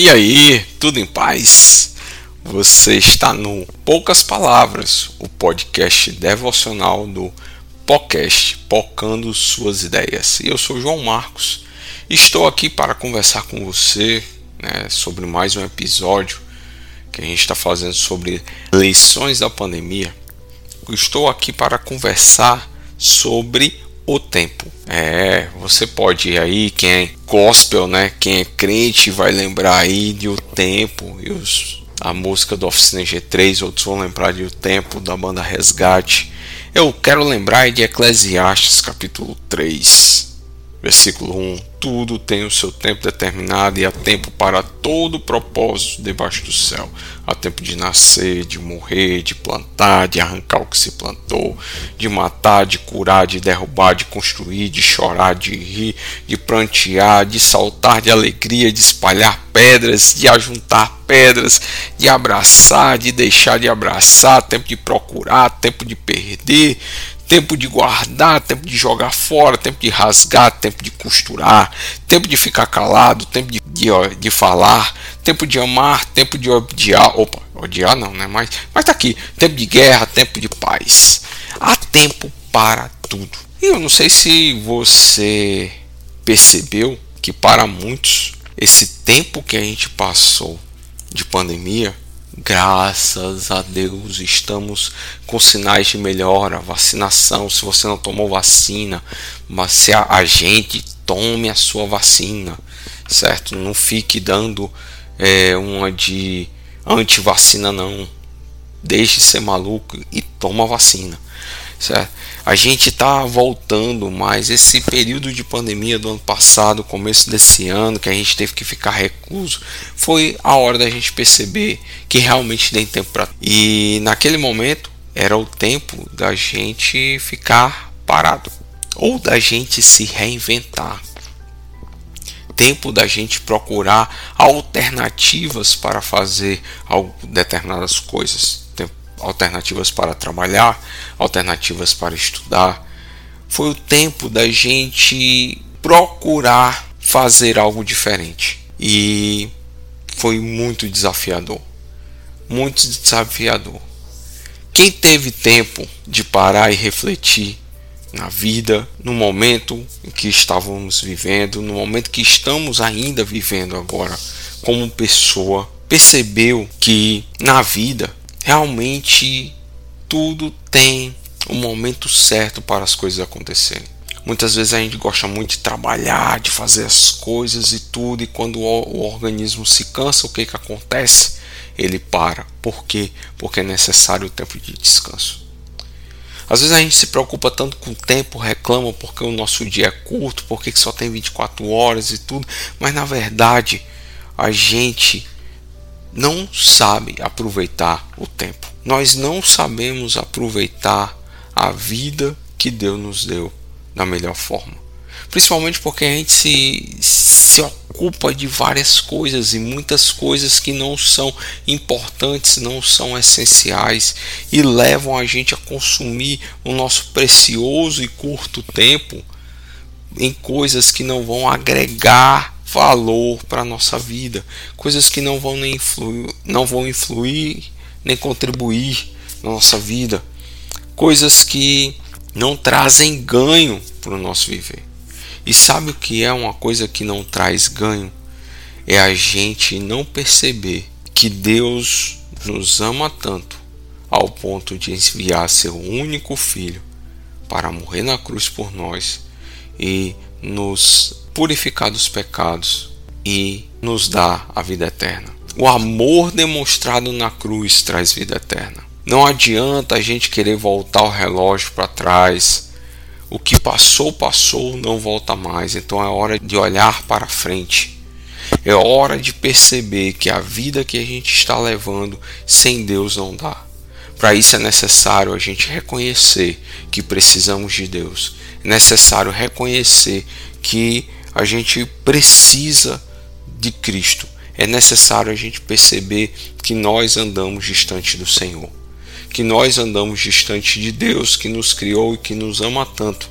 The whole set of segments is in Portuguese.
E aí, tudo em paz? Você está no Poucas Palavras, o podcast devocional do podcast Pocando Suas Ideias. E eu sou João Marcos. Estou aqui para conversar com você né, sobre mais um episódio que a gente está fazendo sobre lições da pandemia. Estou aqui para conversar sobre o tempo. É, você pode ir aí, quem é gospel, né? Quem é crente vai lembrar aí de O Tempo e os, a música do Oficina G3, outros vão lembrar de O Tempo da banda Resgate. Eu quero lembrar de Eclesiastes capítulo 3, Versículo 1: Tudo tem o seu tempo determinado e há tempo para todo propósito debaixo do céu. Há tempo de nascer, de morrer, de plantar, de arrancar o que se plantou, de matar, de curar, de derrubar, de construir, de chorar, de rir, de prantear, de saltar de alegria, de espalhar pedras, de ajuntar pedras, de abraçar, de deixar de abraçar, tempo de procurar, tempo de perder, tempo de guardar, tempo de jogar fora, tempo de rasgar, tempo de costurar, tempo de ficar calado, tempo de, de, de falar, tempo de amar, tempo de odiar. Opa, odiar não, né? Mas, mas tá aqui: tempo de guerra, tempo de paz. Há tempo para tudo. E eu não sei se você percebeu que para muitos esse tempo que a gente passou de pandemia Graças a Deus estamos com sinais de melhora, vacinação. Se você não tomou vacina, mas se a, a gente tome a sua vacina, certo? Não fique dando é, uma de anti-vacina não. Deixe de ser maluco e toma vacina, certo? a gente está voltando, mas esse período de pandemia do ano passado, começo desse ano, que a gente teve que ficar recluso, foi a hora da gente perceber que realmente tem tempo para. E naquele momento era o tempo da gente ficar parado ou da gente se reinventar. Tempo da gente procurar alternativas para fazer determinadas coisas alternativas para trabalhar, alternativas para estudar. Foi o tempo da gente procurar fazer algo diferente. E foi muito desafiador. Muito desafiador. Quem teve tempo de parar e refletir na vida, no momento em que estávamos vivendo, no momento que estamos ainda vivendo agora, como pessoa, percebeu que na vida realmente tudo tem um momento certo para as coisas acontecerem. Muitas vezes a gente gosta muito de trabalhar, de fazer as coisas e tudo, e quando o organismo se cansa, o que, que acontece? Ele para. Por quê? Porque é necessário o tempo de descanso. Às vezes a gente se preocupa tanto com o tempo, reclama porque o nosso dia é curto, porque só tem 24 horas e tudo, mas na verdade a gente não sabe aproveitar o tempo. Nós não sabemos aproveitar a vida que Deus nos deu da melhor forma. Principalmente porque a gente se, se ocupa de várias coisas e muitas coisas que não são importantes, não são essenciais e levam a gente a consumir o nosso precioso e curto tempo em coisas que não vão agregar valor para a nossa vida, coisas que não vão nem influir, não vão influir nem contribuir na nossa vida, coisas que não trazem ganho para o nosso viver. E sabe o que é uma coisa que não traz ganho? É a gente não perceber que Deus nos ama tanto ao ponto de enviar seu único filho para morrer na cruz por nós e nos purificar dos pecados e nos dá a vida eterna. O amor demonstrado na cruz traz vida eterna. Não adianta a gente querer voltar o relógio para trás. O que passou, passou, não volta mais. Então é hora de olhar para frente. É hora de perceber que a vida que a gente está levando sem Deus não dá. Para isso é necessário a gente reconhecer que precisamos de Deus. Necessário reconhecer que a gente precisa de Cristo. É necessário a gente perceber que nós andamos distante do Senhor, que nós andamos distante de Deus que nos criou e que nos ama tanto.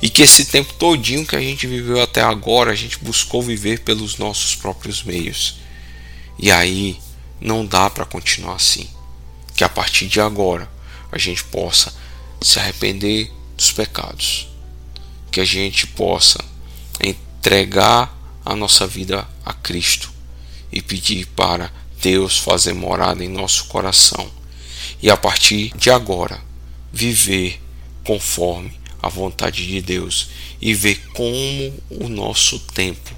E que esse tempo todinho que a gente viveu até agora, a gente buscou viver pelos nossos próprios meios. E aí não dá para continuar assim. Que a partir de agora a gente possa se arrepender dos pecados. Que a gente possa entregar a nossa vida a Cristo e pedir para Deus fazer morada em nosso coração. E a partir de agora viver conforme a vontade de Deus e ver como o nosso tempo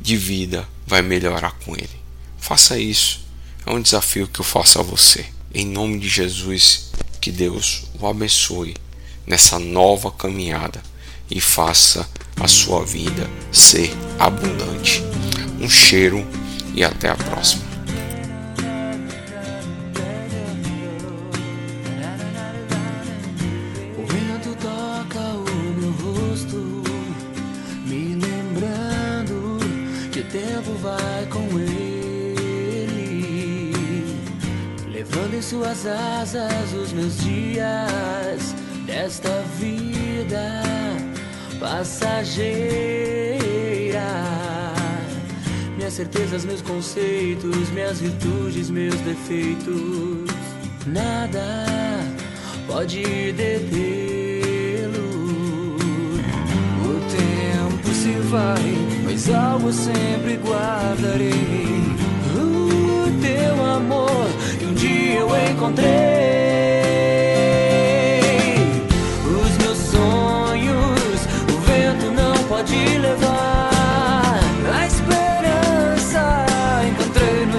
de vida vai melhorar com Ele. Faça isso. É um desafio que eu faço a você. Em nome de Jesus, que Deus o abençoe nessa nova caminhada e faça a sua vida ser abundante. Um cheiro e até a próxima. tempo vai com ele, levando em suas asas os meus dias desta vida passageira. Minhas certezas, meus conceitos, minhas virtudes, meus defeitos, nada pode detê-lo. O tempo se vai mas algo sempre guardarei. O teu amor que um dia eu encontrei.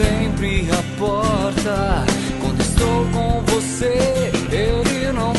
sempre a porta. Quando estou com você, eu não